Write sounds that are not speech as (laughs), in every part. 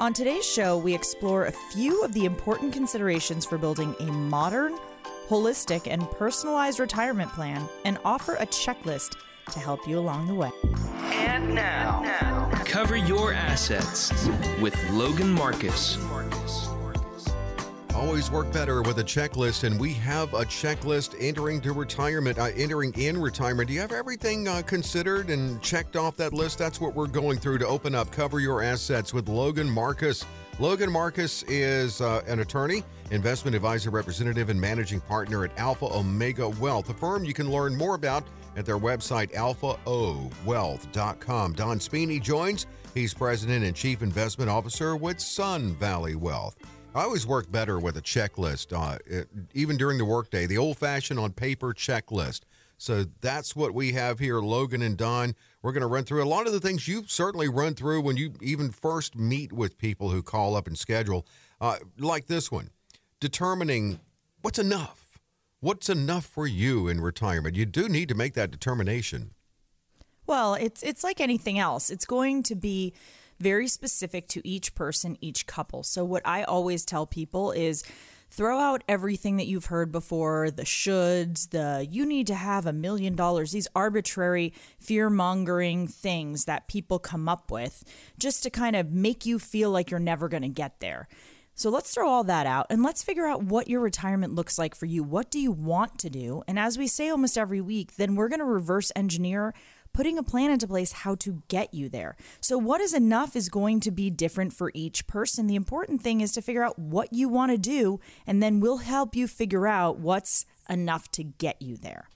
On today's show, we explore a few of the important considerations for building a modern, holistic, and personalized retirement plan and offer a checklist to help you along the way. And now, cover your assets with Logan Marcus. Always work better with a checklist, and we have a checklist entering to retirement, uh, entering in retirement. Do you have everything uh, considered and checked off that list? That's what we're going through to open up Cover Your Assets with Logan Marcus. Logan Marcus is uh, an attorney, investment advisor, representative, and managing partner at Alpha Omega Wealth, a firm you can learn more about at their website, alphaowealth.com. Don Spini joins. He's president and chief investment officer with Sun Valley Wealth. I always work better with a checklist, uh, it, even during the workday, the old fashioned on paper checklist. So that's what we have here, Logan and Don. We're going to run through a lot of the things you certainly run through when you even first meet with people who call up and schedule, uh, like this one, determining what's enough. What's enough for you in retirement? You do need to make that determination. Well, it's it's like anything else. It's going to be very specific to each person, each couple. So, what I always tell people is throw out everything that you've heard before the shoulds, the you need to have a million dollars, these arbitrary fear mongering things that people come up with just to kind of make you feel like you're never going to get there. So let's throw all that out and let's figure out what your retirement looks like for you. What do you want to do? And as we say almost every week, then we're going to reverse engineer putting a plan into place how to get you there. So, what is enough is going to be different for each person. The important thing is to figure out what you want to do, and then we'll help you figure out what's enough to get you there.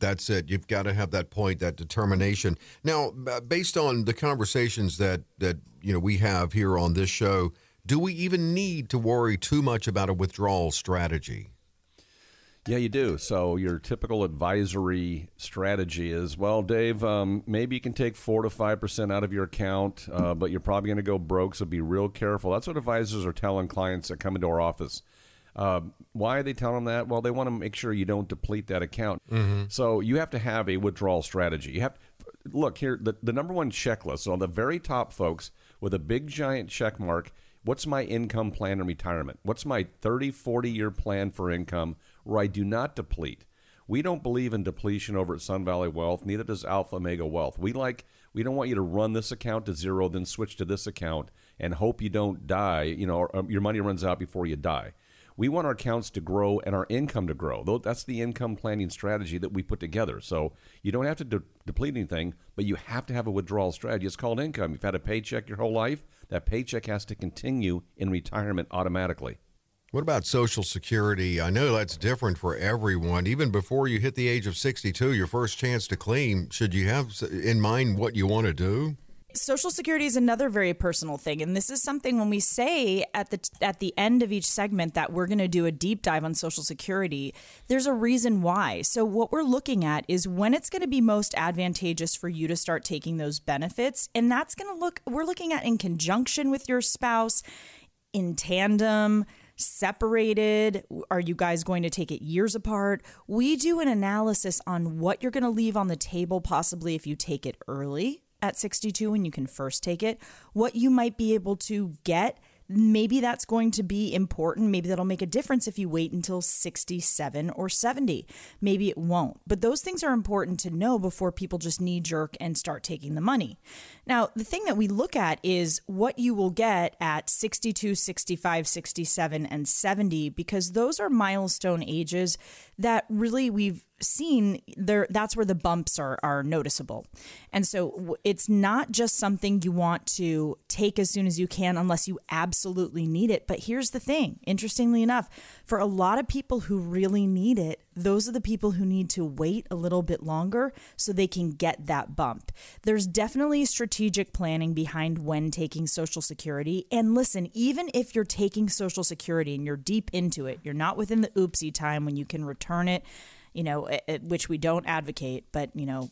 That's it. You've got to have that point, that determination. Now, based on the conversations that that you know we have here on this show, do we even need to worry too much about a withdrawal strategy? Yeah, you do. So your typical advisory strategy is, well, Dave, um, maybe you can take four to five percent out of your account, uh, but you're probably going to go broke. So be real careful. That's what advisors are telling clients that come into our office. Uh, why are they telling them that? Well, they want to make sure you don't deplete that account. Mm-hmm. So you have to have a withdrawal strategy. You have look here. The, the number one checklist so on the very top, folks, with a big giant check mark. What's my income plan in retirement? What's my 30, 40 year plan for income? Where I do not deplete. We don't believe in depletion over at Sun Valley Wealth, neither does Alpha Omega Wealth. We like we don't want you to run this account to zero, then switch to this account and hope you don't die, you know, um, your money runs out before you die. We want our accounts to grow and our income to grow. Though that's the income planning strategy that we put together. So you don't have to de- deplete anything, but you have to have a withdrawal strategy. It's called income. You've had a paycheck your whole life. That paycheck has to continue in retirement automatically. What about Social Security? I know that's different for everyone. Even before you hit the age of 62, your first chance to claim, should you have in mind what you want to do? Social Security is another very personal thing, and this is something when we say at the at the end of each segment that we're going to do a deep dive on Social Security. There's a reason why. So what we're looking at is when it's going to be most advantageous for you to start taking those benefits, and that's going to look. We're looking at in conjunction with your spouse, in tandem separated? Are you guys going to take it years apart? We do an analysis on what you're going to leave on the table, possibly if you take it early at 62 and you can first take it, what you might be able to get maybe that's going to be important. Maybe that'll make a difference if you wait until 67 or 70. Maybe it won't. But those things are important to know before people just knee jerk and start taking the money. Now, the thing that we look at is what you will get at 62, 65, 67, and 70, because those are milestone ages that really we've seen there that's where the bumps are are noticeable. And so it's not just something you want to take as soon as you can unless you absolutely need it. But here's the thing interestingly enough for a lot of people who really need it those are the people who need to wait a little bit longer so they can get that bump. There's definitely strategic planning behind when taking social security. And listen even if you're taking social security and you're deep into it you're not within the oopsie time when you can return it you know, which we don't advocate, but you know,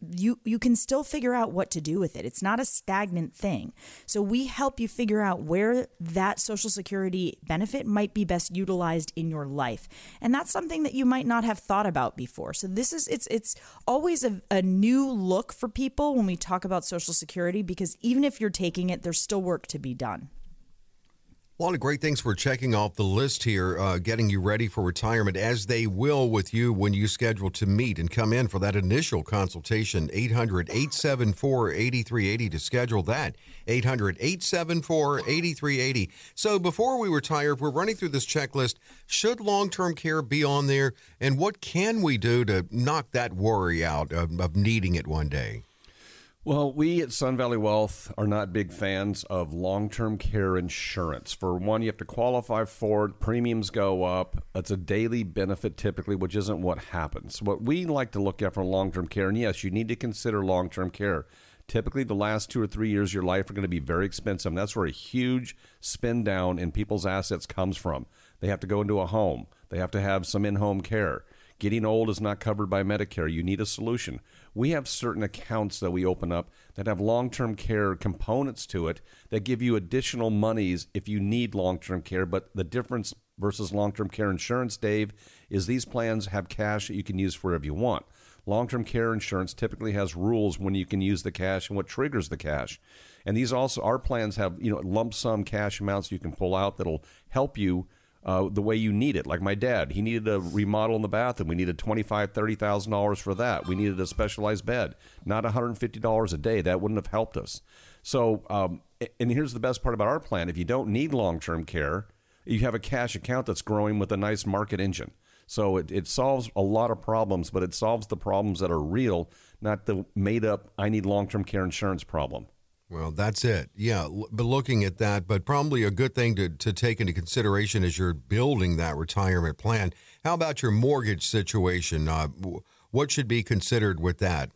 you you can still figure out what to do with it. It's not a stagnant thing. So we help you figure out where that social security benefit might be best utilized in your life. And that's something that you might not have thought about before. So this is it's it's always a, a new look for people when we talk about social security because even if you're taking it, there's still work to be done. A lot of great things for checking off the list here, uh, getting you ready for retirement, as they will with you when you schedule to meet and come in for that initial consultation. 800 874 8380 to schedule that. 800 874 8380. So before we retire, if we're running through this checklist, should long term care be on there? And what can we do to knock that worry out of, of needing it one day? Well, we at Sun Valley Wealth are not big fans of long term care insurance. For one, you have to qualify for it, premiums go up. It's a daily benefit typically, which isn't what happens. What we like to look at for long term care, and yes, you need to consider long term care. Typically, the last two or three years of your life are going to be very expensive. And that's where a huge spin down in people's assets comes from. They have to go into a home, they have to have some in home care. Getting old is not covered by Medicare. You need a solution. We have certain accounts that we open up that have long term care components to it that give you additional monies if you need long term care. But the difference versus long term care insurance, Dave, is these plans have cash that you can use wherever you want. Long term care insurance typically has rules when you can use the cash and what triggers the cash. And these also, our plans have, you know, lump sum cash amounts you can pull out that'll help you uh, the way you need it. Like my dad, he needed a remodel in the bathroom. We needed twenty five, thirty thousand dollars for that. We needed a specialized bed, not one hundred and fifty dollars a day. That wouldn't have helped us. So, um, and here's the best part about our plan: if you don't need long term care, you have a cash account that's growing with a nice market engine. So it, it solves a lot of problems, but it solves the problems that are real, not the made up "I need long term care insurance" problem. Well, that's it. Yeah, but looking at that, but probably a good thing to, to take into consideration as you're building that retirement plan. How about your mortgage situation? Uh, what should be considered with that?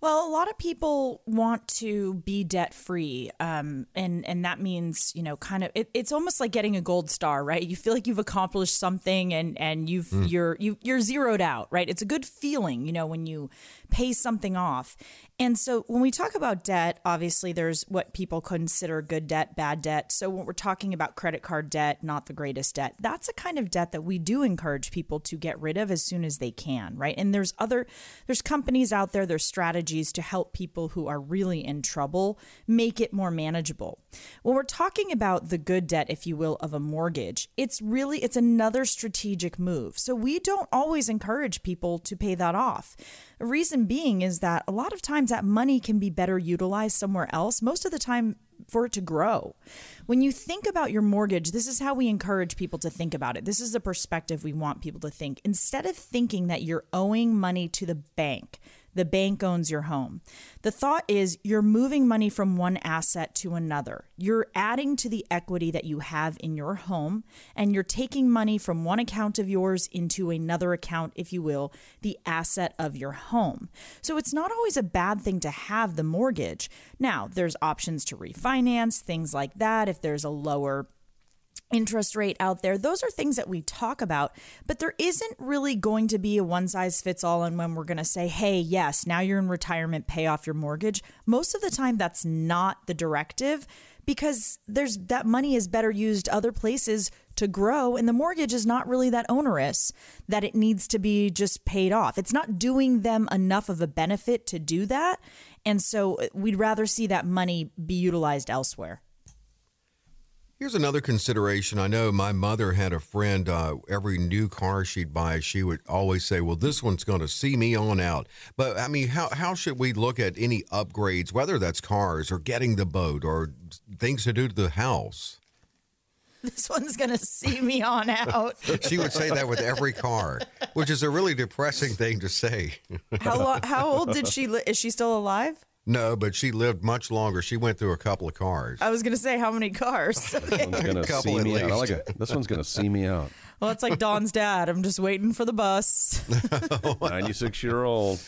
Well, a lot of people want to be debt free, um, and and that means you know, kind of, it, it's almost like getting a gold star, right? You feel like you've accomplished something, and and you've mm. you're you, you're zeroed out, right? It's a good feeling, you know, when you pay something off. And so when we talk about debt, obviously there's what people consider good debt, bad debt. So when we're talking about credit card debt, not the greatest debt, that's a kind of debt that we do encourage people to get rid of as soon as they can, right? And there's other there's companies out there, there's strategies to help people who are really in trouble make it more manageable. When we're talking about the good debt, if you will, of a mortgage, it's really it's another strategic move. So we don't always encourage people to pay that off. The reason being is that a lot of times that money can be better utilized somewhere else, most of the time for it to grow. When you think about your mortgage, this is how we encourage people to think about it. This is the perspective we want people to think. Instead of thinking that you're owing money to the bank, the bank owns your home. The thought is you're moving money from one asset to another. You're adding to the equity that you have in your home, and you're taking money from one account of yours into another account, if you will, the asset of your home. So it's not always a bad thing to have the mortgage. Now, there's options to refinance, things like that, if there's a lower interest rate out there. Those are things that we talk about, but there isn't really going to be a one size fits all. And when we're going to say, hey, yes, now you're in retirement, pay off your mortgage, most of the time that's not the directive because there's that money is better used other places to grow and the mortgage is not really that onerous that it needs to be just paid off. It's not doing them enough of a benefit to do that. And so uh, we'd rather see that money be utilized elsewhere. Here's another consideration. I know my mother had a friend, uh, every new car she'd buy, she would always say, Well, this one's going to see me on out. But I mean, how, how should we look at any upgrades, whether that's cars or getting the boat or things to do to the house? This one's going to see me on out. (laughs) she would say that with every car, which is a really depressing thing to say. how, lo- how old did she? Li- is she still alive? No, but she lived much longer. She went through a couple of cars. I was going to say how many cars. this one's going (laughs) to see me out. Like it. this (laughs) one's going to see me out. Well, it's like Don's dad. I'm just waiting for the bus. (laughs) 96 year old.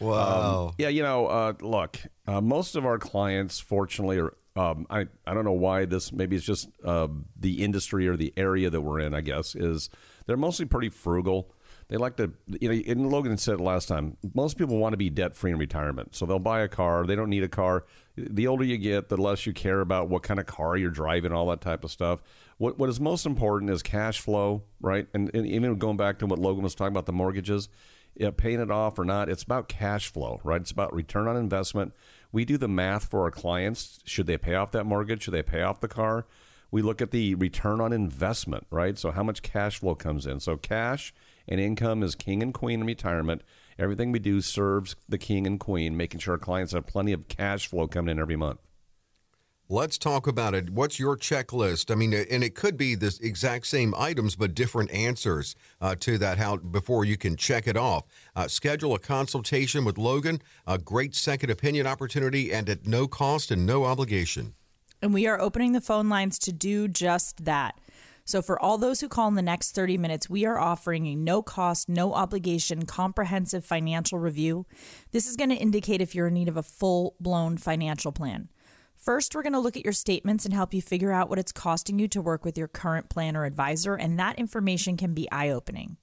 Wow. Um, yeah, you know, uh, look, uh, most of our clients, fortunately, are. Um, I I don't know why this. Maybe it's just uh, the industry or the area that we're in. I guess is they're mostly pretty frugal they like to, you know, and Logan said last time, most people want to be debt free in retirement. So they'll buy a car. They don't need a car. The older you get, the less you care about what kind of car you're driving, all that type of stuff. What What is most important is cash flow, right? And, and even going back to what Logan was talking about, the mortgages, yeah, paying it off or not, it's about cash flow, right? It's about return on investment. We do the math for our clients. Should they pay off that mortgage? Should they pay off the car? We look at the return on investment, right? So how much cash flow comes in. So cash and income is king and queen in retirement. Everything we do serves the king and queen, making sure our clients have plenty of cash flow coming in every month. Let's talk about it. What's your checklist? I mean, and it could be the exact same items, but different answers uh, to that. How before you can check it off. Uh, schedule a consultation with Logan. A great second opinion opportunity, and at no cost and no obligation. And we are opening the phone lines to do just that. So, for all those who call in the next 30 minutes, we are offering a no cost, no obligation, comprehensive financial review. This is going to indicate if you're in need of a full blown financial plan. First, we're going to look at your statements and help you figure out what it's costing you to work with your current plan or advisor, and that information can be eye opening.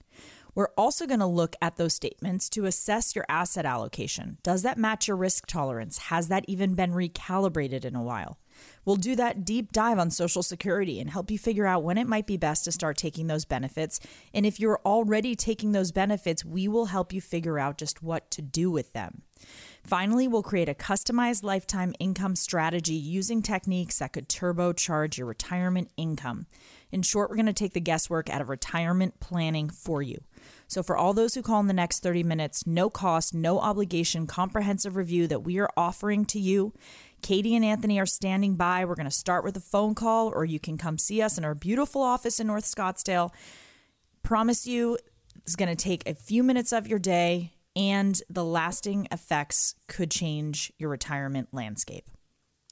We're also going to look at those statements to assess your asset allocation. Does that match your risk tolerance? Has that even been recalibrated in a while? We'll do that deep dive on Social Security and help you figure out when it might be best to start taking those benefits. And if you're already taking those benefits, we will help you figure out just what to do with them. Finally, we'll create a customized lifetime income strategy using techniques that could turbocharge your retirement income. In short, we're going to take the guesswork out of retirement planning for you. So, for all those who call in the next 30 minutes, no cost, no obligation, comprehensive review that we are offering to you, Katie and Anthony are standing by. We're going to start with a phone call, or you can come see us in our beautiful office in North Scottsdale. Promise you, it's going to take a few minutes of your day and the lasting effects could change your retirement landscape.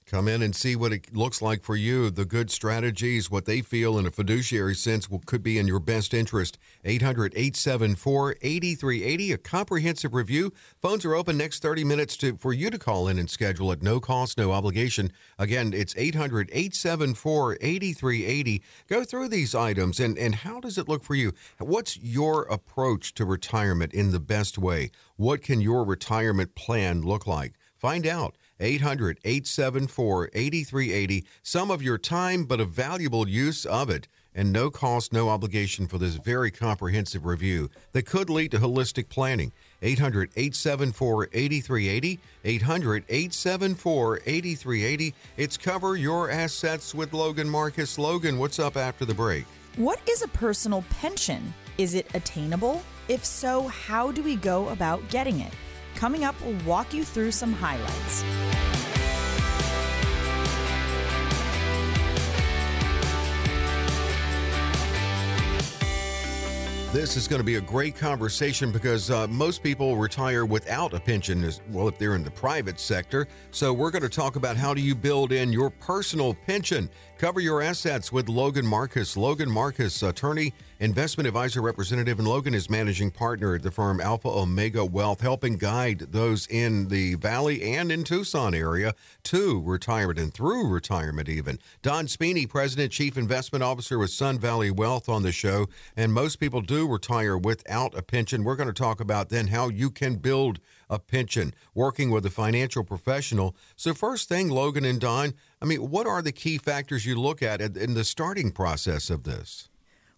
Come in and see what it looks like for you. The good strategies, what they feel in a fiduciary sense will, could be in your best interest. 800 874 8380, a comprehensive review. Phones are open next 30 minutes to, for you to call in and schedule at no cost, no obligation. Again, it's 800 874 8380. Go through these items and, and how does it look for you? What's your approach to retirement in the best way? What can your retirement plan look like? Find out. 800 874 8380. Some of your time, but a valuable use of it. And no cost, no obligation for this very comprehensive review that could lead to holistic planning. 800 874 8380. 800 874 8380. It's Cover Your Assets with Logan Marcus. Logan, what's up after the break? What is a personal pension? Is it attainable? If so, how do we go about getting it? Coming up, we'll walk you through some highlights. This is going to be a great conversation because uh, most people retire without a pension, as well, if they're in the private sector. So, we're going to talk about how do you build in your personal pension. Cover your assets with Logan Marcus. Logan Marcus, attorney, investment advisor representative, and Logan is managing partner at the firm Alpha Omega Wealth, helping guide those in the Valley and in Tucson area to retirement and through retirement, even. Don Spini, president, chief investment officer with Sun Valley Wealth, on the show. And most people do retire without a pension. We're going to talk about then how you can build a pension, working with a financial professional. So, first thing, Logan and Don, I mean, what are the key factors you look at in the starting process of this?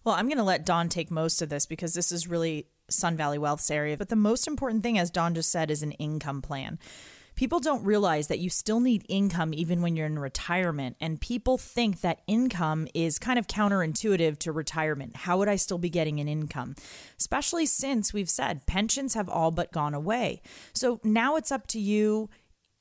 Well, I'm going to let Don take most of this because this is really Sun Valley Wealth's area. But the most important thing, as Don just said, is an income plan people don't realize that you still need income even when you're in retirement. And people think that income is kind of counterintuitive to retirement. How would I still be getting an income? Especially since we've said pensions have all but gone away. So now it's up to you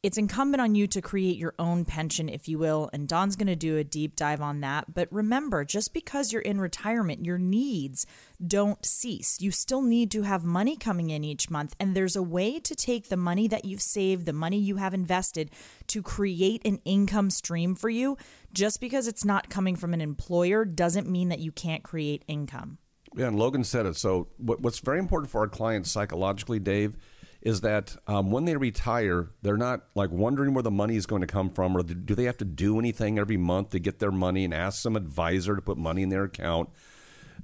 it's incumbent on you to create your own pension, if you will, and Don's going to do a deep dive on that. But remember, just because you're in retirement, your needs don't cease. You still need to have money coming in each month, and there's a way to take the money that you've saved, the money you have invested, to create an income stream for you. Just because it's not coming from an employer doesn't mean that you can't create income. Yeah, and Logan said it. So, what's very important for our clients psychologically, Dave, is that um, when they retire, they're not like wondering where the money is going to come from, or do they have to do anything every month to get their money and ask some advisor to put money in their account.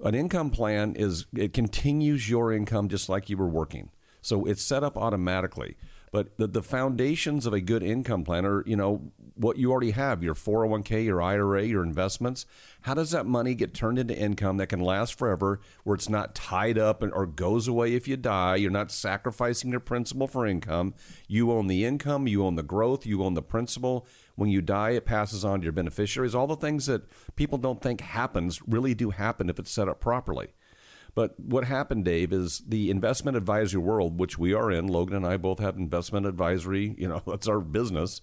An income plan is it continues your income just like you were working, so it's set up automatically. But the, the foundations of a good income plan are, you know, what you already have your 401k, your IRA, your investments. How does that money get turned into income that can last forever, where it's not tied up and, or goes away if you die? You're not sacrificing your principal for income. You own the income, you own the growth, you own the principal. When you die, it passes on to your beneficiaries. All the things that people don't think happens really do happen if it's set up properly. But what happened, Dave, is the investment advisory world, which we are in, Logan and I both have investment advisory, you know, (laughs) that's our business.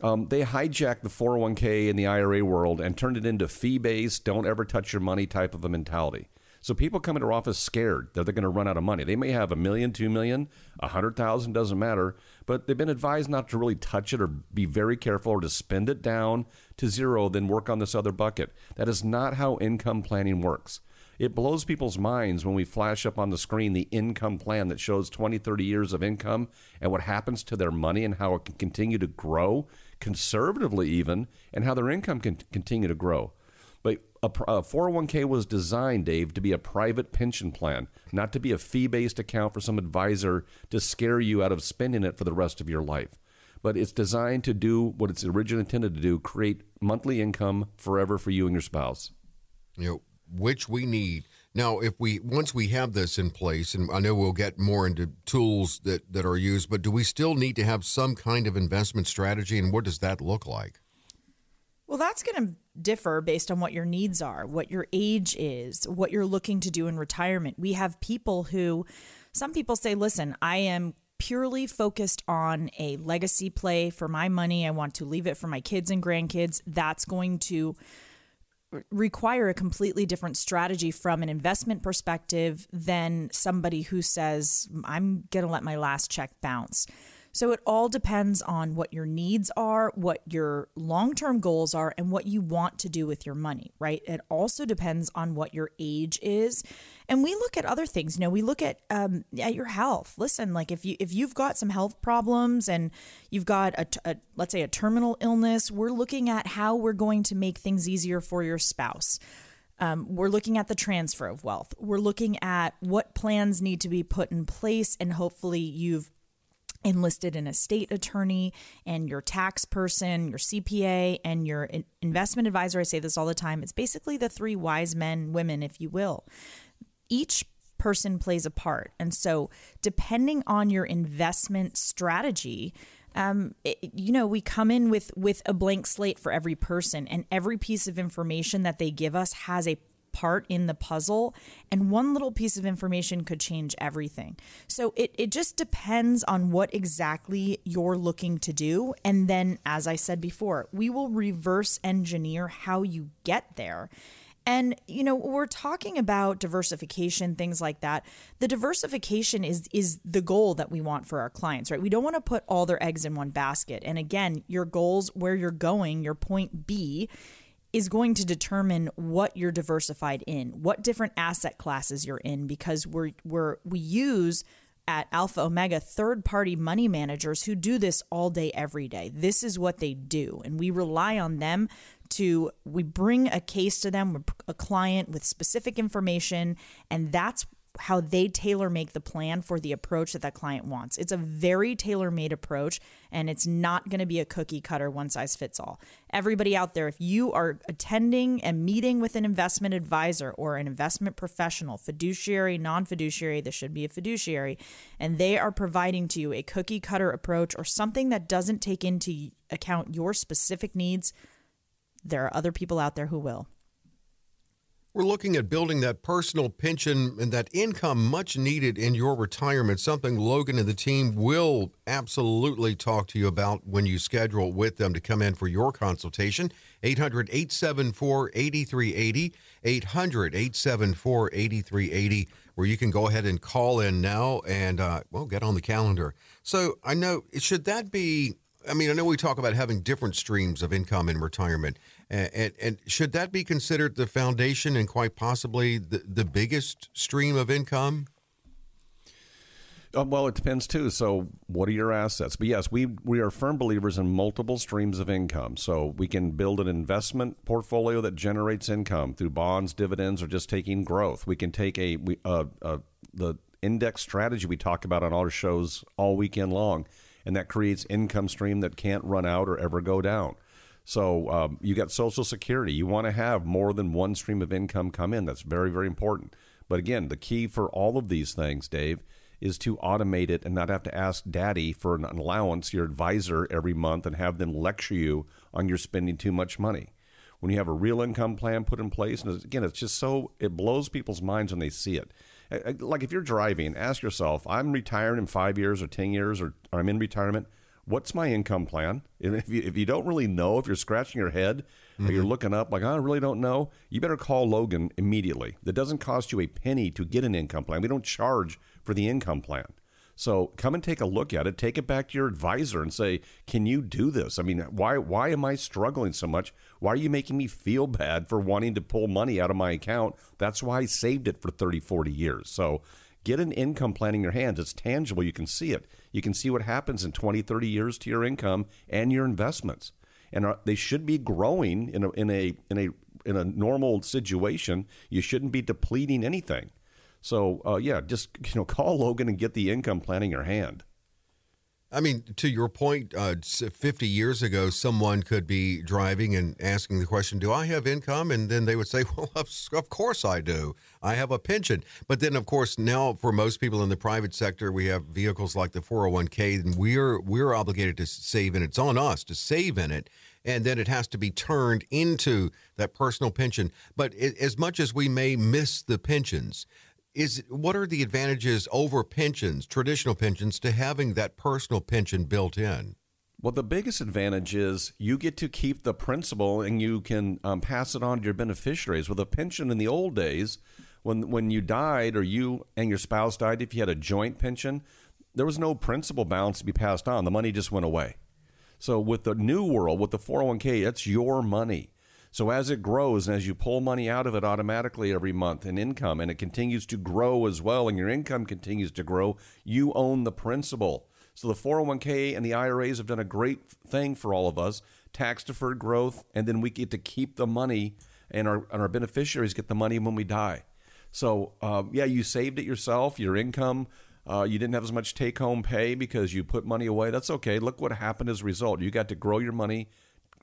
Um, they hijacked the 401k and the IRA world and turned it into fee based, don't ever touch your money type of a mentality. So people come into our office scared that they're going to run out of money. They may have a million, two million, a hundred thousand, doesn't matter, but they've been advised not to really touch it or be very careful or to spend it down to zero, then work on this other bucket. That is not how income planning works. It blows people's minds when we flash up on the screen the income plan that shows 20, 30 years of income and what happens to their money and how it can continue to grow, conservatively even, and how their income can continue to grow. But a, a 401k uh, was designed, Dave, to be a private pension plan, not to be a fee based account for some advisor to scare you out of spending it for the rest of your life. But it's designed to do what it's originally intended to do create monthly income forever for you and your spouse. Know, which we need. Now, if we once we have this in place, and I know we'll get more into tools that, that are used, but do we still need to have some kind of investment strategy, and what does that look like? Well, that's going to differ based on what your needs are, what your age is, what you're looking to do in retirement. We have people who, some people say, listen, I am purely focused on a legacy play for my money. I want to leave it for my kids and grandkids. That's going to require a completely different strategy from an investment perspective than somebody who says, I'm going to let my last check bounce. So it all depends on what your needs are, what your long term goals are, and what you want to do with your money, right? It also depends on what your age is. And we look at other things. You know, we look at um, at your health. Listen, like if you if you've got some health problems and you've got a, a let's say a terminal illness, we're looking at how we're going to make things easier for your spouse. Um, we're looking at the transfer of wealth. We're looking at what plans need to be put in place, and hopefully, you've enlisted an estate attorney and your tax person, your CPA, and your investment advisor. I say this all the time. It's basically the three wise men, women, if you will. Each person plays a part. And so, depending on your investment strategy, um, it, you know, we come in with with a blank slate for every person, and every piece of information that they give us has a part in the puzzle, and one little piece of information could change everything. So it, it just depends on what exactly you're looking to do. And then, as I said before, we will reverse engineer how you get there. And, you know, we're talking about diversification, things like that. The diversification is is the goal that we want for our clients, right? We don't want to put all their eggs in one basket. And again, your goals, where you're going, your point B is going to determine what you're diversified in, what different asset classes you're in, because we're we're we use at Alpha Omega third party money managers who do this all day, every day. This is what they do. And we rely on them to, we bring a case to them, a client with specific information, and that's how they tailor make the plan for the approach that that client wants. It's a very tailor made approach and it's not going to be a cookie cutter one size fits all. Everybody out there, if you are attending and meeting with an investment advisor or an investment professional, fiduciary, non fiduciary, this should be a fiduciary, and they are providing to you a cookie cutter approach or something that doesn't take into account your specific needs, there are other people out there who will. We're looking at building that personal pension and that income much needed in your retirement, something Logan and the team will absolutely talk to you about when you schedule with them to come in for your consultation. 800 874 8380, 800 874 8380, where you can go ahead and call in now and, uh, well, get on the calendar. So I know, should that be I mean, I know we talk about having different streams of income in retirement, and, and, should that be considered the foundation and quite possibly the, the biggest stream of income? Uh, well, it depends too. So, what are your assets? But yes, we we are firm believers in multiple streams of income. So we can build an investment portfolio that generates income through bonds, dividends, or just taking growth. We can take a uh, uh, the index strategy we talk about on our shows all weekend long and that creates income stream that can't run out or ever go down. So um, you got Social Security. You want to have more than one stream of income come in. That's very, very important. But again, the key for all of these things, Dave, is to automate it and not have to ask daddy for an allowance, your advisor, every month and have them lecture you on your spending too much money. When you have a real income plan put in place, and again, it's just so, it blows people's minds when they see it. Like if you're driving, ask yourself, I'm retired in five years or 10 years, or, or I'm in retirement. What's my income plan? And if you, if you don't really know, if you're scratching your head mm-hmm. or you're looking up like, I really don't know, you better call Logan immediately. That doesn't cost you a penny to get an income plan. We don't charge for the income plan. So come and take a look at it. Take it back to your advisor and say, "Can you do this? I mean, why why am I struggling so much? Why are you making me feel bad for wanting to pull money out of my account? That's why I saved it for 30, 40 years." So get an income plan in your hands. It's tangible. You can see it. You can see what happens in 20, 30 years to your income and your investments. And they should be growing in a in a in a in a normal situation. You shouldn't be depleting anything. So uh, yeah, just (laughs) you know, call Logan and get the income plan in your hand. I mean, to your point, uh, 50 years ago, someone could be driving and asking the question, Do I have income? And then they would say, (laughs) Well, of course I do. I have a pension. But then, of course, now for most people in the private sector, we have vehicles like the 401k, and we're, we're obligated to save, and it's on us to save in it. And then it has to be turned into that personal pension. But it, as much as we may miss the pensions, is what are the advantages over pensions, traditional pensions, to having that personal pension built in? Well, the biggest advantage is you get to keep the principal and you can um, pass it on to your beneficiaries. With a pension in the old days, when when you died or you and your spouse died, if you had a joint pension, there was no principal balance to be passed on. The money just went away. So with the new world, with the 401k, that's your money. So as it grows and as you pull money out of it automatically every month in income and it continues to grow as well and your income continues to grow, you own the principal. So the 401k and the IRAs have done a great thing for all of us, tax deferred growth, and then we get to keep the money and our, and our beneficiaries get the money when we die. So, uh, yeah, you saved it yourself, your income. Uh, you didn't have as much take home pay because you put money away. That's okay. Look what happened as a result. You got to grow your money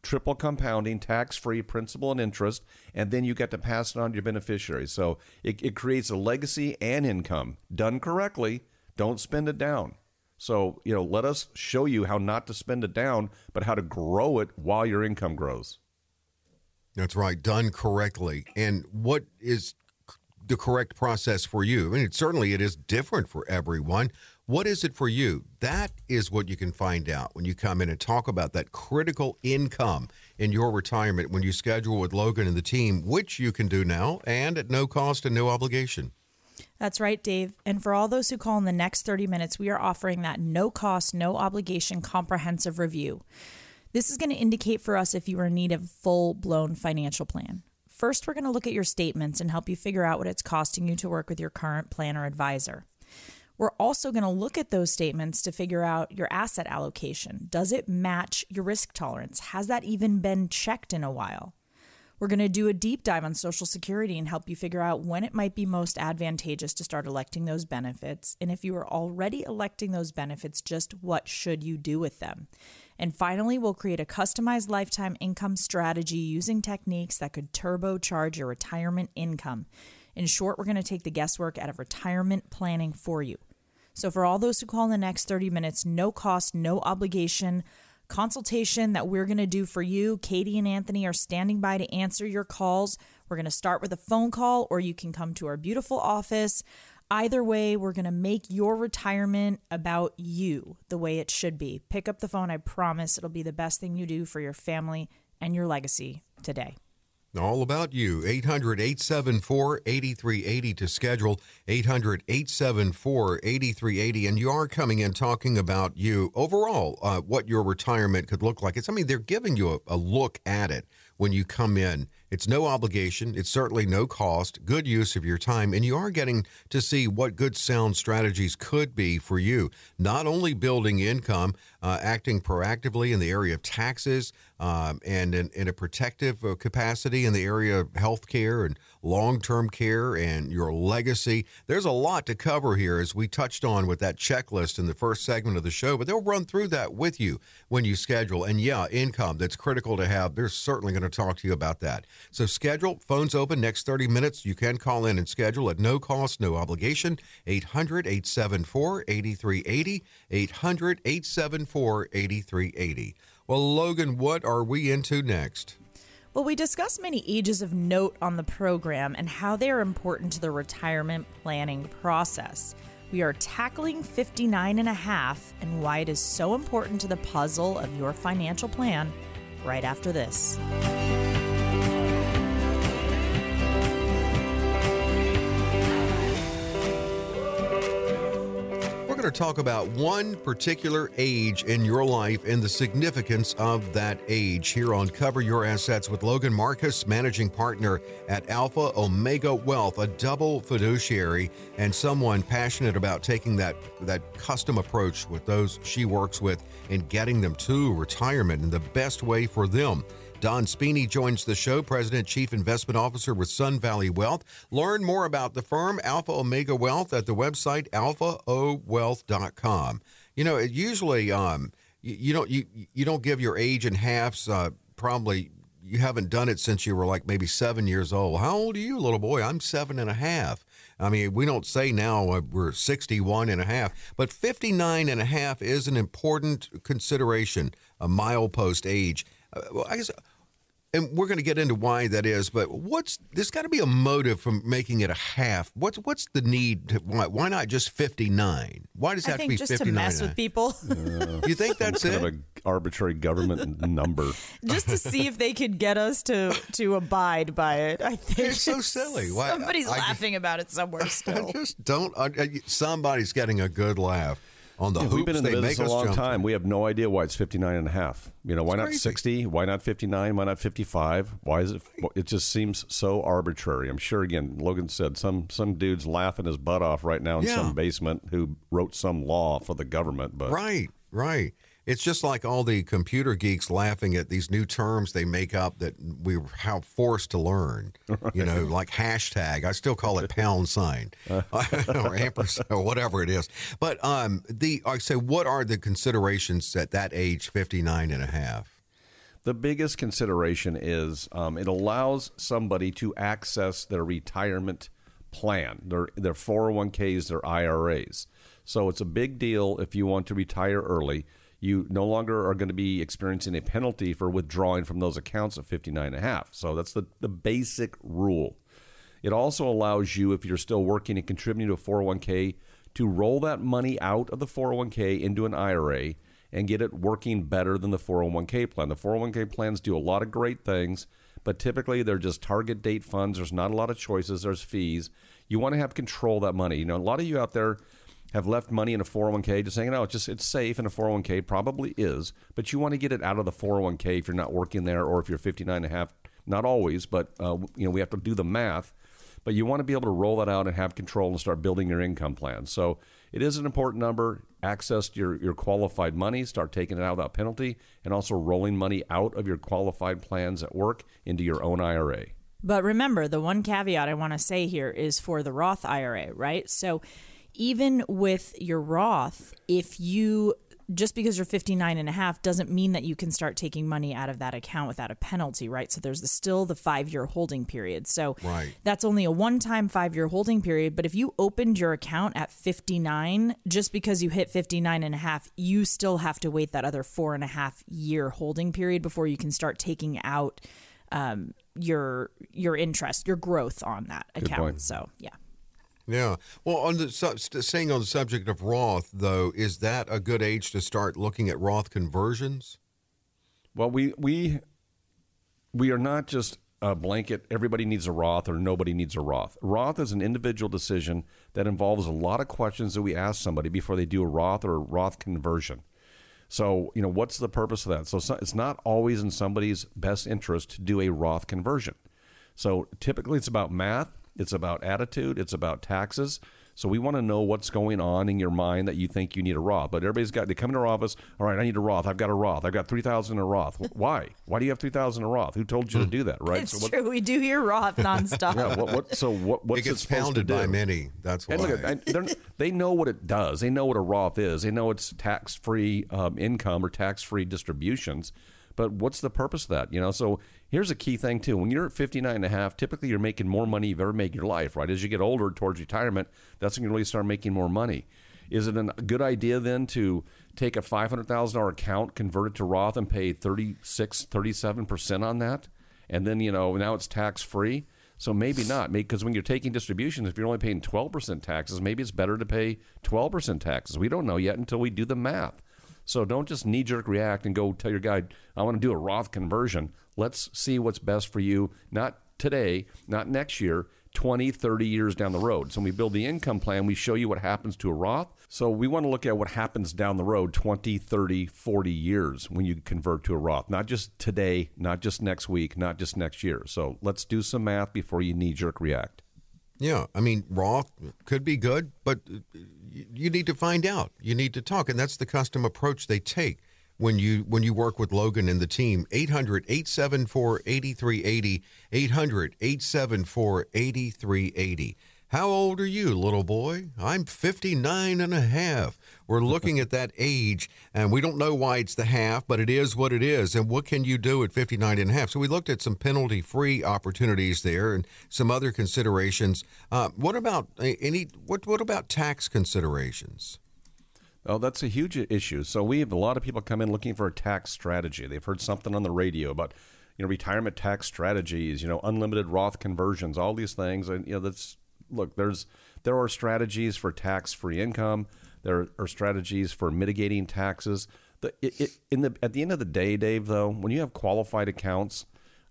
triple compounding, tax free principal and interest, and then you get to pass it on to your beneficiaries. So it, it creates a legacy and income done correctly. Don't spend it down. So, you know, let us show you how not to spend it down, but how to grow it while your income grows. That's right, done correctly. And what is the correct process for you? I mean, certainly it is different for everyone. What is it for you? That is what you can find out when you come in and talk about that critical income in your retirement when you schedule with Logan and the team, which you can do now and at no cost and no obligation. That's right, Dave. And for all those who call in the next 30 minutes, we are offering that no cost, no obligation comprehensive review. This is going to indicate for us if you are in need of full blown financial plan. First, we're going to look at your statements and help you figure out what it's costing you to work with your current plan or advisor. We're also going to look at those statements to figure out your asset allocation. Does it match your risk tolerance? Has that even been checked in a while? We're going to do a deep dive on Social Security and help you figure out when it might be most advantageous to start electing those benefits. And if you are already electing those benefits, just what should you do with them? And finally, we'll create a customized lifetime income strategy using techniques that could turbocharge your retirement income. In short, we're going to take the guesswork out of retirement planning for you. So, for all those who call in the next 30 minutes, no cost, no obligation consultation that we're going to do for you. Katie and Anthony are standing by to answer your calls. We're going to start with a phone call, or you can come to our beautiful office. Either way, we're going to make your retirement about you the way it should be. Pick up the phone. I promise it'll be the best thing you do for your family and your legacy today. All about you. 800 874 8380 to schedule. 800 874 8380. And you are coming in talking about you overall, uh, what your retirement could look like. It's, I mean, they're giving you a, a look at it when you come in. It's no obligation, it's certainly no cost, good use of your time, and you are getting to see what good sound strategies could be for you. Not only building income, uh, acting proactively in the area of taxes, um, and in, in, a protective uh, capacity in the area of healthcare and long term care and your legacy. There's a lot to cover here, as we touched on with that checklist in the first segment of the show, but they'll run through that with you when you schedule. And yeah, income that's critical to have. They're certainly going to talk to you about that. So schedule, phones open next 30 minutes. You can call in and schedule at no cost, no obligation. 800 874 8380. 800 874 8380. Well, Logan, what are we into next? Well, we discuss many ages of note on the program and how they are important to the retirement planning process. We are tackling 59 and a half and why it is so important to the puzzle of your financial plan right after this. Talk about one particular age in your life and the significance of that age here on Cover Your Assets with Logan Marcus, managing partner at Alpha Omega Wealth, a double fiduciary and someone passionate about taking that, that custom approach with those she works with and getting them to retirement in the best way for them. Don Spini joins the show, President Chief Investment Officer with Sun Valley Wealth. Learn more about the firm, Alpha Omega Wealth, at the website alphaowealth.com. You know, usually um, you, you, don't you you don't give your age in halves. Uh, probably you haven't done it since you were like maybe seven years old. How old are you, little boy? I'm seven and a half. I mean, we don't say now uh, we're 61 and a half, but 59 and a half is an important consideration, a milepost age. Uh, well, I guess and we're going to get into why that is. But what's there's got to be a motive from making it a half. What's what's the need? To, why, why not just fifty nine? Why does that have to be just to mess with people? (laughs) Uh, you think that's kind it? Of an arbitrary government number, (laughs) just to see if they could get us to to abide by it. I think it's so silly. Why, (laughs) somebody's I, laughing I, about it somewhere still. I just don't. somebody's getting a good laugh on the yeah, hoops we've been in the business a long time. We have no idea why it's 59 and a half. You know, why it's not crazy. 60? Why not 59? Why not 55? Why is it it just seems so arbitrary. I'm sure again, Logan said some some dude's laughing his butt off right now in yeah. some basement who wrote some law for the government, but Right, right. It's just like all the computer geeks laughing at these new terms they make up that we were how forced to learn. (laughs) Right. You know, like hashtag. I still call it pound sign (laughs) (laughs) or ampersand or whatever it is. But um, the I say, what are the considerations at that age, 59 and a half? The biggest consideration is um, it allows somebody to access their retirement plan, their their 401ks, their IRAs. So it's a big deal if you want to retire early you no longer are going to be experiencing a penalty for withdrawing from those accounts at 59 and a half. So that's the, the basic rule. It also allows you, if you're still working and contributing to a 401k, to roll that money out of the 401k into an IRA and get it working better than the 401k plan. The 401k plans do a lot of great things, but typically they're just target date funds. There's not a lot of choices, there's fees. You want to have control of that money. You know, a lot of you out there have left money in a 401k just saying, no, it's just it's safe in a 401k, probably is, but you want to get it out of the 401k if you're not working there or if you're 59 and a half, not always, but uh, you know, we have to do the math. But you want to be able to roll that out and have control and start building your income plan. So it is an important number. Access your, your qualified money, start taking it out without penalty, and also rolling money out of your qualified plans at work into your own IRA. But remember, the one caveat I want to say here is for the Roth IRA, right? So even with your Roth, if you just because you're 59 and a half doesn't mean that you can start taking money out of that account without a penalty, right? So there's the, still the five year holding period. So right. that's only a one time five year holding period. But if you opened your account at 59, just because you hit 59 and a half, you still have to wait that other four and a half year holding period before you can start taking out um, your your interest, your growth on that Good account. point. So yeah. Yeah. Well, on the staying on the subject of Roth, though, is that a good age to start looking at Roth conversions? Well, we we we are not just a blanket. Everybody needs a Roth or nobody needs a Roth. Roth is an individual decision that involves a lot of questions that we ask somebody before they do a Roth or a Roth conversion. So, you know, what's the purpose of that? So, it's not always in somebody's best interest to do a Roth conversion. So, typically, it's about math it's about attitude. It's about taxes. So we want to know what's going on in your mind that you think you need a Roth. But everybody's got they come into our office. All right, I need a Roth. I've got a Roth. I've got three thousand in a Roth. Why? Why do you have three thousand in a Roth? Who told you to do that? Right. It's so what, true. We do hear Roth (laughs) nonstop. yeah. What, what, so what? What's it gets supposed pounded to do? by many. That's why. And look, at- they're- they know what it does. They know what a Roth is. They know it's tax-free um, income or tax-free distributions. But what's the purpose of that? You know, so here's a key thing too. When you're at 59 and a half, typically you're making more money you've ever made in your life, right? As you get older towards retirement, that's when you really start making more money. Is it a good idea then to take a $500,000 account, convert it to Roth and pay 36, 37% on that? And then, you know, now it's tax-free? So maybe not, because when you're taking distributions, if you're only paying 12% taxes, maybe it's better to pay 12% taxes. We don't know yet until we do the math. So don't just knee jerk react and go tell your guy, I want to do a Roth conversion. Let's see what's best for you, not today, not next year, 20, 30 years down the road. So when we build the income plan, we show you what happens to a Roth. So we want to look at what happens down the road 20, 30, 40 years when you convert to a Roth, not just today, not just next week, not just next year. So let's do some math before you knee jerk react. Yeah, I mean, Roth could be good, but uh, you need to find out. You need to talk, and that's the custom approach they take when you when you work with Logan and the team. 800-874-8380, 800-874-8380. How old are you, little boy? I'm 59 and a half. We're looking at that age, and we don't know why it's the half, but it is what it is. And what can you do at 59 and a half? So we looked at some penalty-free opportunities there and some other considerations. Uh, what about uh, any? What what about tax considerations? Oh, that's a huge issue. So we have a lot of people come in looking for a tax strategy. They've heard something on the radio about, you know, retirement tax strategies, you know, unlimited Roth conversions, all these things. And you know, that's look, there's there are strategies for tax-free income. There are strategies for mitigating taxes. The, it, it, in the at the end of the day, Dave, though, when you have qualified accounts,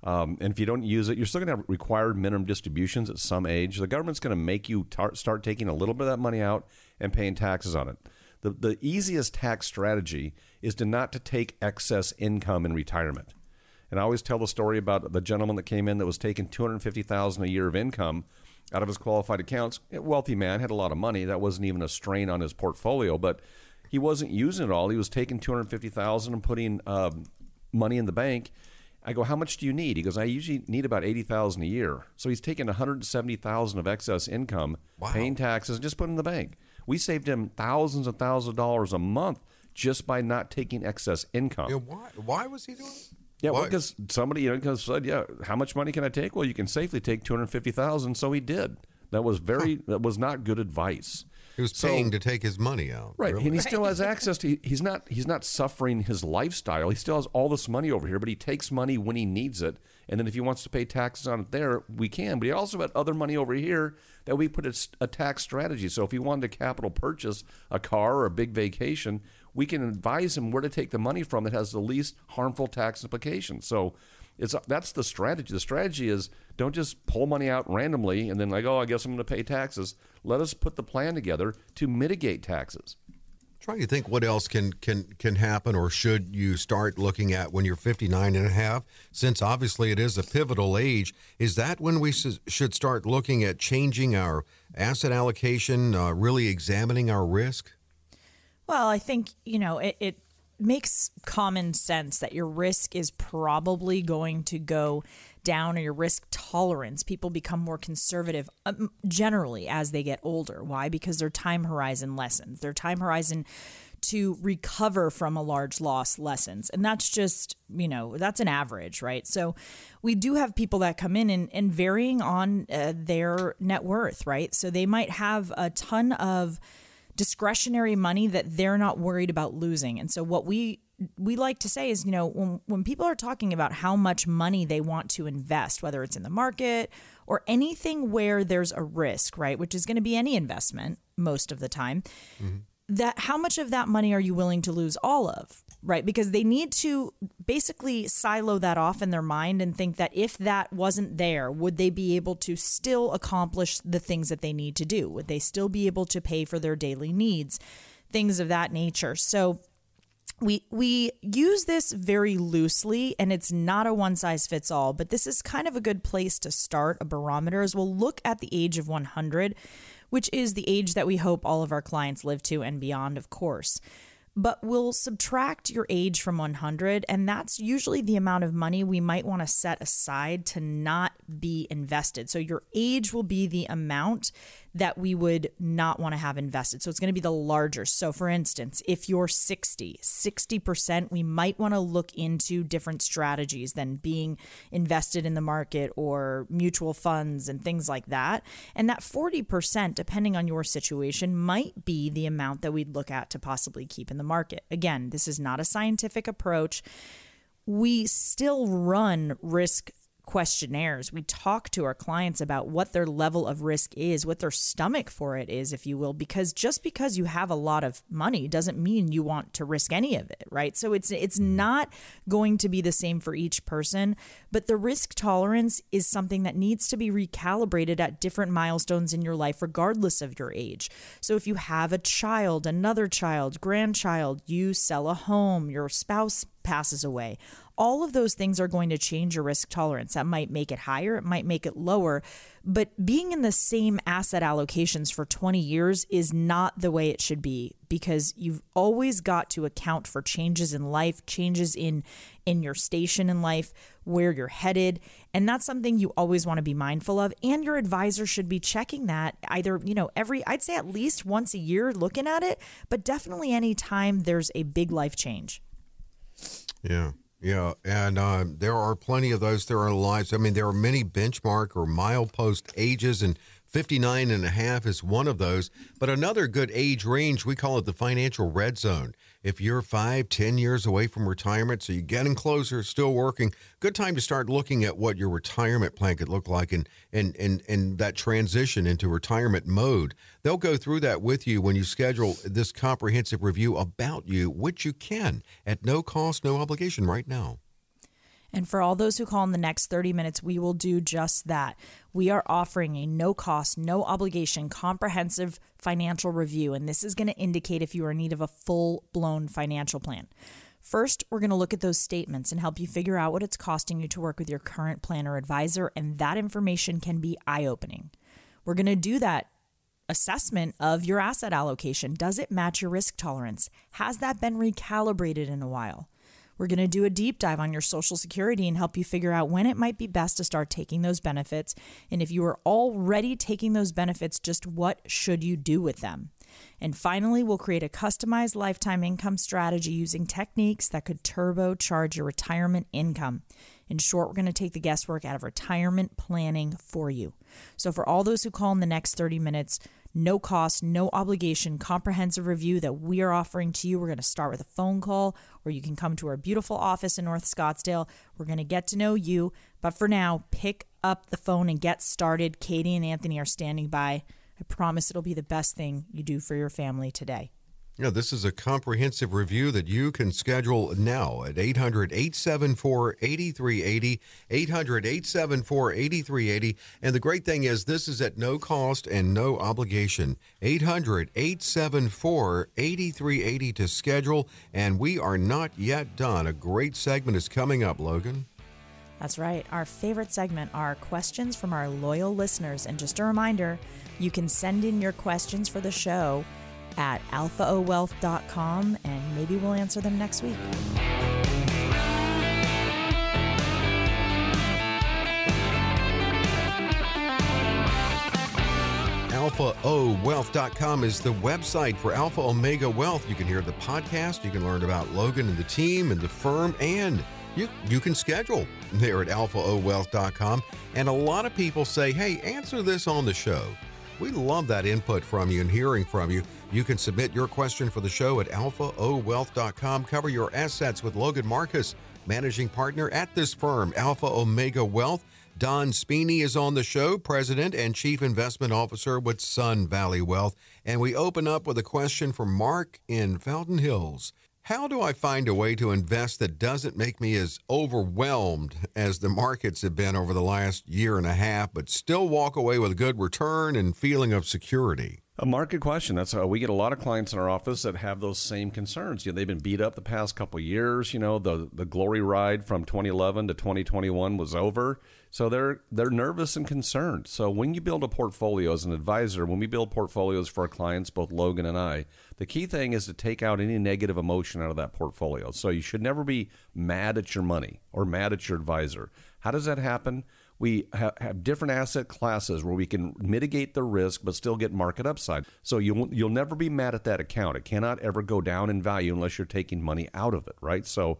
um, and if you don't use it, you're still going to have required minimum distributions at some age. The government's going to make you tar- start taking a little bit of that money out and paying taxes on it. The, the easiest tax strategy is to not to take excess income in retirement. And I always tell the story about the gentleman that came in that was taking 250000 a year of income out of his qualified accounts. A wealthy man, had a lot of money. That wasn't even a strain on his portfolio, but he wasn't using it all. He was taking 250000 and putting um, money in the bank. I go, how much do you need? He goes, I usually need about eighty thousand a year. So he's taking one hundred seventy thousand of excess income, paying taxes, and just putting in the bank. We saved him thousands and thousands of dollars a month just by not taking excess income. Yeah, why why was he doing? it? Yeah, well, because somebody you know because said, yeah, how much money can I take? Well, you can safely take two hundred fifty thousand. So he did. That was very that was not good advice. He was So- paying to take his money out. Right, really. and he still has access to. He's not. He's not suffering his lifestyle. He still has all this money over here, but he takes money when he needs it. And then if he wants to pay taxes on it there, we can. But he also had other money over here that we put as a tax strategy. So if he wanted to capital purchase a car or a big vacation, we can advise him where to take the money from that has the least harmful tax implications. So it's that's the strategy. The strategy is don't just pull money out randomly and then like, oh, I guess I'm going to pay taxes. Let us put the plan together to mitigate taxes. trying to think what else can can can happen or should you start looking at when you're 59 and a half since obviously it is a pivotal age is that when we should start looking at changing our asset allocation uh, really examining our risk Well, I think, you know, it, it makes common sense that your risk is probably going to go down or your risk tolerance. People become more conservative um, generally as they get older. Why? Because their time horizon lessens. Their time horizon to recover from a large loss lessens. And that's just, you know, that's an average, right? So we do have people that come in and, and varying on uh, their net worth, right? So they might have a ton of discretionary money that they're not worried about losing. And so what we we like to say is, you know, when when people are talking about how much money they want to invest, whether it's in the market or anything where there's a risk, right, which is going to be any investment most of the time, mm-hmm. that how much of that money are you willing to lose all of right? Because they need to basically silo that off in their mind and think that if that wasn't there would they be able to still accomplish the things that they need to do? Would they still be able to pay for their daily needs? Things of that nature. So we we use this very loosely and it's not a one size fits all but this is kind of a good place to start a barometer as we'll look at the age of 100 which is the age that we hope all of our clients live to and beyond, of course but we'll subtract your age from 100 and that's usually the amount of money we might want to set aside to not be invested. So your age will be the amount that we would not want to have invested. So it's going to be the larger. So for instance, if you're 60, 60%, we might want to look into different strategies than being invested in the market or mutual funds and things like that. And that 40%, depending on your situation, might be the amount that we'd look at to possibly keep in the market. Again, this is not a scientific approach we still run risk questionnaires. We talk to our clients about what their level of risk is, what their stomach for it is, if you will, because just because you have a lot of money doesn't mean you want to risk any of it, right? So it's it's mm-hmm. not going to be the same for each person, but the risk tolerance is something that needs to be recalibrated at different milestones in your life regardless of your age. So if you have a child, another child, grandchild, you sell a home, your spouse passes away all of those things are going to change your risk tolerance. That might make it higher, it might make it lower. But being in the same asset allocations for 20 years is not the way it should be because you've always got to account for changes in life, changes in in your station in life, where you're headed, and that's something you always want to be mindful of and your advisor should be checking that either, you know, every I'd say at least once a year looking at it, but definitely anytime there's a big life change. Yeah. Yeah, and uh, there are plenty of those there are lives. I mean, there are many benchmark or milepost ages, and 59 and a half is one of those. But another good age range, we call it the financial red zone. If you're five, ten years away from retirement, so you're getting closer, still working, good time to start looking at what your retirement plan could look like and and and, and that transition into retirement mode. They'll go through that with you when you schedule this comprehensive review about you, which you can at no cost, no obligation right now. And for all those who call in the next 30 minutes, we will do just that. We are offering a no cost, no obligation, comprehensive financial review. And this is going to indicate if you are in need of a full blown financial plan. First, we're going to look at those statements and help you figure out what it's costing you to work with your current planner advisor. And that information can be eye opening. We're going to do that assessment of your asset allocation. Does it match your risk tolerance? Has that been recalibrated in a while? We're going to do a deep dive on your Social Security and help you figure out when it might be best to start taking those benefits. And if you are already taking those benefits, just what should you do with them? And finally, we'll create a customized lifetime income strategy using techniques that could turbocharge your retirement income. In short, we're going to take the guesswork out of retirement planning for you. So, for all those who call in the next 30 minutes, no cost, no obligation, comprehensive review that we are offering to you. We're going to start with a phone call or you can come to our beautiful office in North Scottsdale. We're going to get to know you. But for now, pick up the phone and get started. Katie and Anthony are standing by. I promise it'll be the best thing you do for your family today. Yeah, this is a comprehensive review that you can schedule now at 800 874 8380. 800 874 8380. And the great thing is, this is at no cost and no obligation. 800 874 8380 to schedule. And we are not yet done. A great segment is coming up, Logan. That's right. Our favorite segment are questions from our loyal listeners. And just a reminder, you can send in your questions for the show at alphaowealth.com and maybe we'll answer them next week. AlphaOWealth.com is the website for Alpha Omega Wealth. You can hear the podcast, you can learn about Logan and the team and the firm, and you, you can schedule there at AlphaOWealth.com. And a lot of people say, hey, answer this on the show. We love that input from you and hearing from you. You can submit your question for the show at alphaowealth.com. Cover your assets with Logan Marcus, managing partner at this firm, Alpha Omega Wealth. Don Spini is on the show, President and Chief Investment Officer with Sun Valley Wealth. And we open up with a question from Mark in Fountain Hills. How do I find a way to invest that doesn't make me as overwhelmed as the markets have been over the last year and a half, but still walk away with a good return and feeling of security? A market question. That's how we get a lot of clients in our office that have those same concerns. You know, they've been beat up the past couple years. You know, the the glory ride from 2011 to 2021 was over, so they're they're nervous and concerned. So when you build a portfolio as an advisor, when we build portfolios for our clients, both Logan and I, the key thing is to take out any negative emotion out of that portfolio. So you should never be mad at your money or mad at your advisor. How does that happen? we ha- have different asset classes where we can mitigate the risk but still get market upside. So you'll you'll never be mad at that account. It cannot ever go down in value unless you're taking money out of it, right? So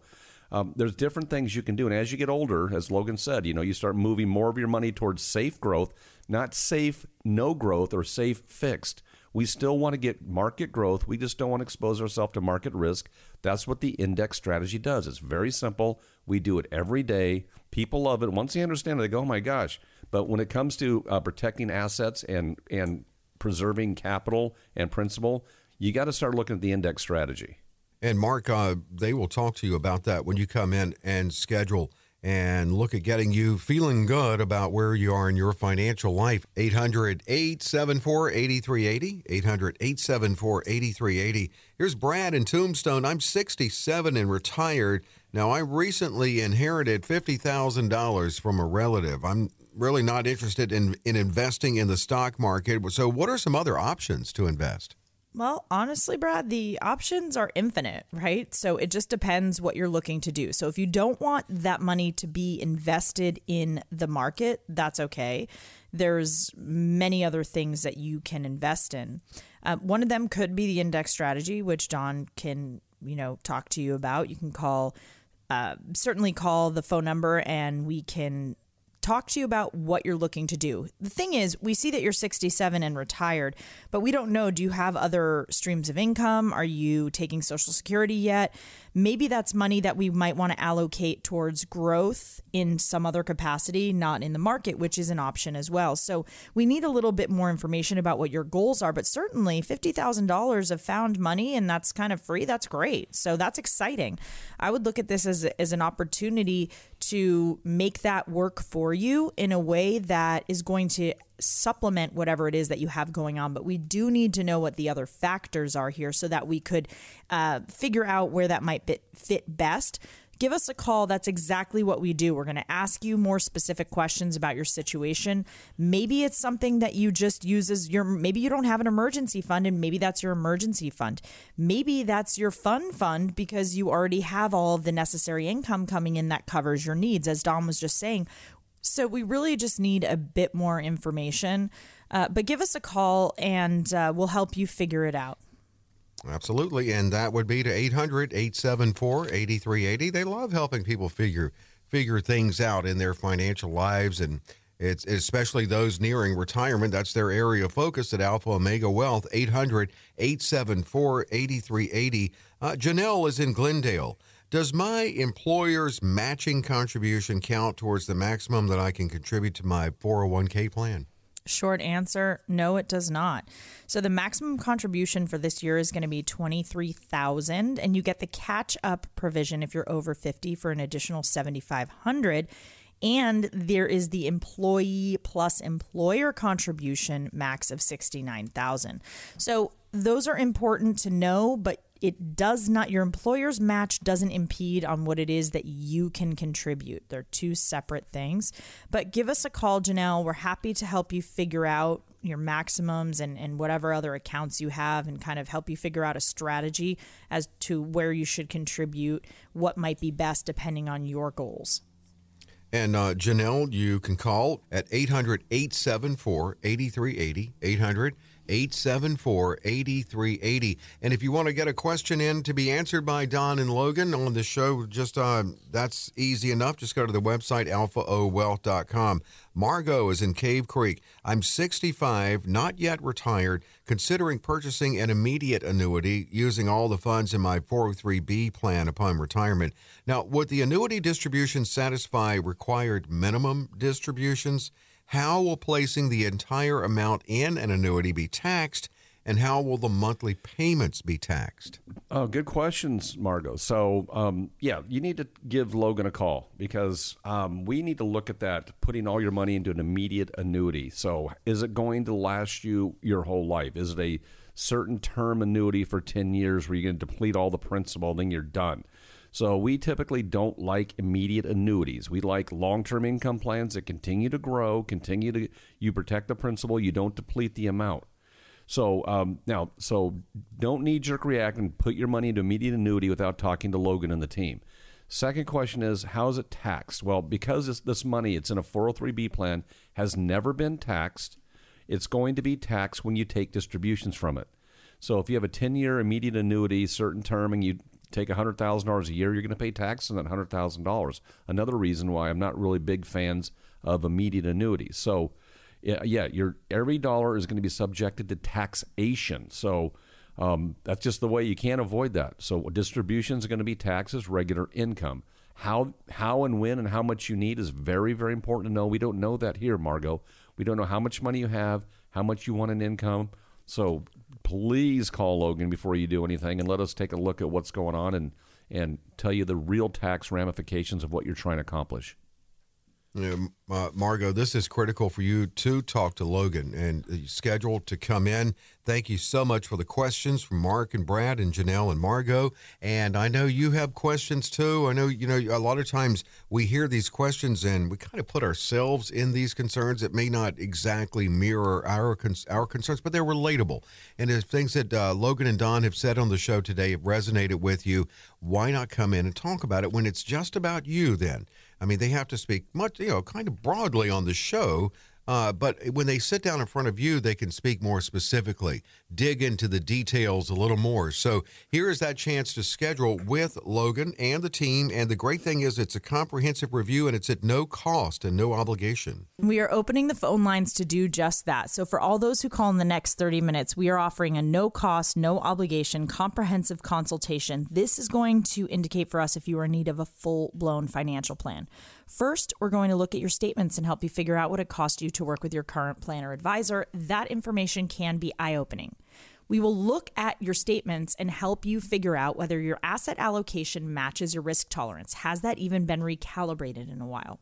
um, there's different things you can do, and as you get older, as Logan said, you know you start moving more of your money towards safe growth, not safe no growth or safe fixed. We still want to get market growth. We just don't want to expose ourselves to market risk. That's what the index strategy does. It's very simple. We do it every day. People love it. Once they understand it, they go, "Oh my gosh!" But when it comes to uh, protecting assets and and preserving capital and principal, you got to start looking at the index strategy. And Mark, uh, they will talk to you about that when you come in and schedule and look at getting you feeling good about where you are in your financial life. 800 874 8380. 800 874 8380. Here's Brad in Tombstone. I'm 67 and retired. Now, I recently inherited $50,000 from a relative. I'm really not interested in, in investing in the stock market. So, what are some other options to invest? Well, honestly, Brad, the options are infinite, right? So it just depends what you're looking to do. So if you don't want that money to be invested in the market, that's okay. There's many other things that you can invest in. Uh, one of them could be the index strategy, which Don can, you know, talk to you about. You can call, uh, certainly call the phone number, and we can talk to you about what you're looking to do. The thing is, we see that you're 67 and retired, but we don't know do you have other streams of income? Are you taking Social Security yet? Maybe that's money that we might want to allocate towards growth in some other capacity, not in the market, which is an option as well. So we need a little bit more information about what your goals are, but certainly $50,000 of found money and that's kind of free, that's great. So that's exciting. I would look at this as, as an opportunity to make that work for you in a way that is going to supplement whatever it is that you have going on. But we do need to know what the other factors are here so that we could uh, figure out where that might fit, best give us a call. That's exactly what we do. We're going to ask you more specific questions about your situation. Maybe it's something that you just use as your, maybe you don't have an emergency fund and maybe that's your emergency fund. Maybe that's your fun fund because you already have all of the necessary income coming in that covers your needs. As Don was just saying, so we really just need a bit more information. Uh, but give us a call and uh, we'll help you figure it out. Absolutely. And that would be to 800 874 8380. They love helping people figure figure things out in their financial lives and it's especially those nearing retirement. That's their area of focus at Alpha Omega Wealth. 800 874 8380. Uh, Janelle is in Glendale. Does my employer's matching contribution count towards the maximum that I can contribute to my 401k plan? Short answer, no it does not. So the maximum contribution for this year is going to be 23,000 and you get the catch up provision if you're over 50 for an additional 7,500 and there is the employee plus employer contribution max of 69,000. So those are important to know, but it does not your employer's match doesn't impede on what it is that you can contribute. They're two separate things. But give us a call janelle. We're happy to help you figure out your maximums and, and whatever other accounts you have and kind of help you figure out a strategy as to where you should contribute what might be best depending on your goals. And uh, Janelle, you can call at 800 874 8380. 800 874 8380. And if you want to get a question in to be answered by Don and Logan on the show, just uh, that's easy enough. Just go to the website alphaowealth.com. Margot is in Cave Creek. I'm 65, not yet retired, considering purchasing an immediate annuity using all the funds in my 403b plan upon retirement. Now, would the annuity distribution satisfy required minimum distributions? How will placing the entire amount in an annuity be taxed? And how will the monthly payments be taxed? Oh, good questions, Margot. So, um, yeah, you need to give Logan a call because um, we need to look at that, putting all your money into an immediate annuity. So, is it going to last you your whole life? Is it a certain term annuity for 10 years where you're going to deplete all the principal, then you're done? So, we typically don't like immediate annuities. We like long term income plans that continue to grow, continue to, you protect the principal, you don't deplete the amount. So um, now, so don't knee jerk react and put your money into immediate annuity without talking to Logan and the team. Second question is how is it taxed? Well, because this, this money, it's in a 403b plan, has never been taxed. It's going to be taxed when you take distributions from it. So if you have a 10 year immediate annuity, certain term, and you take $100,000 a year, you're going to pay tax on that $100,000. Another reason why I'm not really big fans of immediate annuities. So yeah, your every dollar is going to be subjected to taxation. So um, that's just the way you can't avoid that. So distributions are going to be taxed as regular income. How how and when and how much you need is very very important to know. We don't know that here, Margot. We don't know how much money you have, how much you want in income. So please call Logan before you do anything and let us take a look at what's going on and and tell you the real tax ramifications of what you're trying to accomplish. Uh, Margot, this is critical for you to talk to Logan and scheduled to come in. Thank you so much for the questions from Mark and Brad and Janelle and Margot. And I know you have questions too. I know, you know, a lot of times we hear these questions and we kind of put ourselves in these concerns that may not exactly mirror our, our concerns, but they're relatable. And if things that uh, Logan and Don have said on the show today have resonated with you, why not come in and talk about it when it's just about you then? I mean, they have to speak much, you know, kind of broadly on the show uh, but when they sit down in front of you, they can speak more specifically, dig into the details a little more. So here is that chance to schedule with Logan and the team. And the great thing is, it's a comprehensive review and it's at no cost and no obligation. We are opening the phone lines to do just that. So for all those who call in the next 30 minutes, we are offering a no cost, no obligation, comprehensive consultation. This is going to indicate for us if you are in need of a full blown financial plan. First, we're going to look at your statements and help you figure out what it cost you to work with your current planner advisor. That information can be eye opening. We will look at your statements and help you figure out whether your asset allocation matches your risk tolerance. Has that even been recalibrated in a while?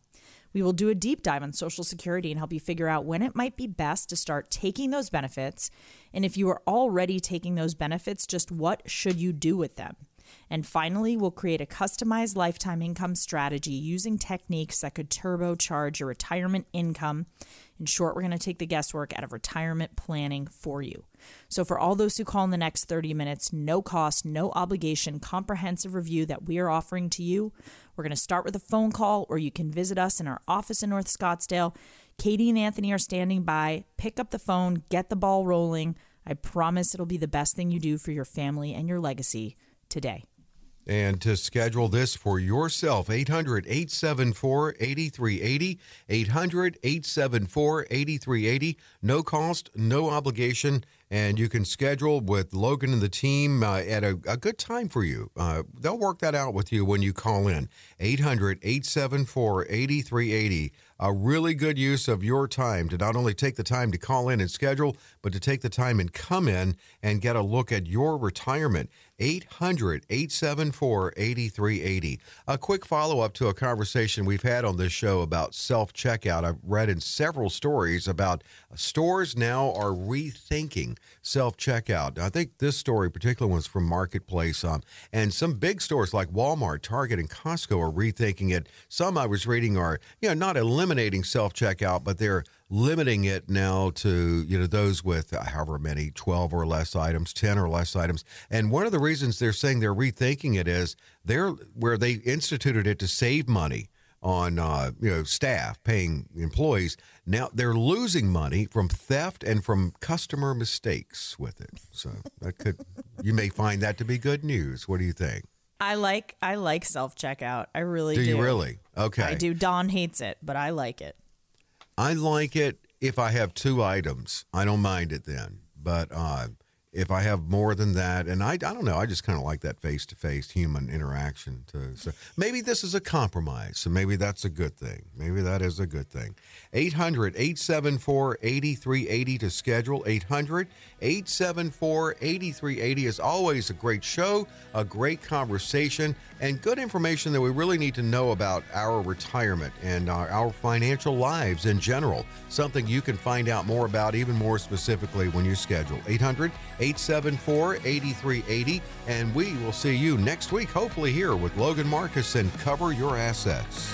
We will do a deep dive on Social Security and help you figure out when it might be best to start taking those benefits. And if you are already taking those benefits, just what should you do with them? And finally, we'll create a customized lifetime income strategy using techniques that could turbocharge your retirement income. In short, we're going to take the guesswork out of retirement planning for you. So, for all those who call in the next 30 minutes, no cost, no obligation, comprehensive review that we are offering to you, we're going to start with a phone call, or you can visit us in our office in North Scottsdale. Katie and Anthony are standing by. Pick up the phone, get the ball rolling. I promise it'll be the best thing you do for your family and your legacy today. And to schedule this for yourself, 800 874 8380. 800 874 8380. No cost, no obligation. And you can schedule with Logan and the team uh, at a, a, good time for you. Uh, they'll work that out with you when you call in. 800 874 8380 a really good use of your time to not only take the time to call in and schedule, but to take the time and come in and get a look at your retirement. 800 874 8380. A quick follow up to a conversation we've had on this show about self checkout. I've read in several stories about stores now are rethinking self checkout. I think this story, particularly, was from Marketplace. Um, and some big stores like Walmart, Target, and Costco are rethinking it. Some I was reading are, you know, not eliminating self checkout, but they're limiting it now to you know those with however many 12 or less items 10 or less items and one of the reasons they're saying they're rethinking it is they're where they instituted it to save money on uh, you know staff paying employees. Now they're losing money from theft and from customer mistakes with it. So that could you may find that to be good news. What do you think? I like I like self checkout. I really do. Do you really? Okay. I do. Don hates it, but I like it. I like it if I have two items. I don't mind it then. But uh, if I have more than that, and I, I don't know, I just kind of like that face to face human interaction. To so maybe this is a compromise. So maybe that's a good thing. Maybe that is a good thing. 800 874 8380 to schedule. 800 874 8380 is always a great show, a great conversation, and good information that we really need to know about our retirement and our, our financial lives in general. Something you can find out more about, even more specifically, when you schedule. 800 874 8380. And we will see you next week, hopefully, here with Logan Marcus and Cover Your Assets.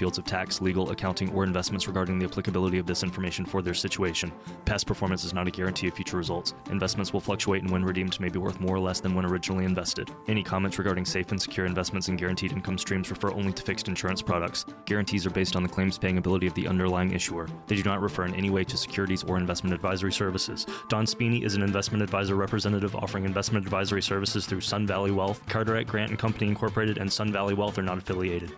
fields of tax, legal, accounting, or investments regarding the applicability of this information for their situation. Past performance is not a guarantee of future results. Investments will fluctuate and when redeemed may be worth more or less than when originally invested. Any comments regarding safe and secure investments and guaranteed income streams refer only to fixed insurance products. Guarantees are based on the claims paying ability of the underlying issuer. They do not refer in any way to securities or investment advisory services. Don Spini is an investment advisor representative offering investment advisory services through Sun Valley Wealth. Cadaret Grant and Company Incorporated and Sun Valley Wealth are not affiliated.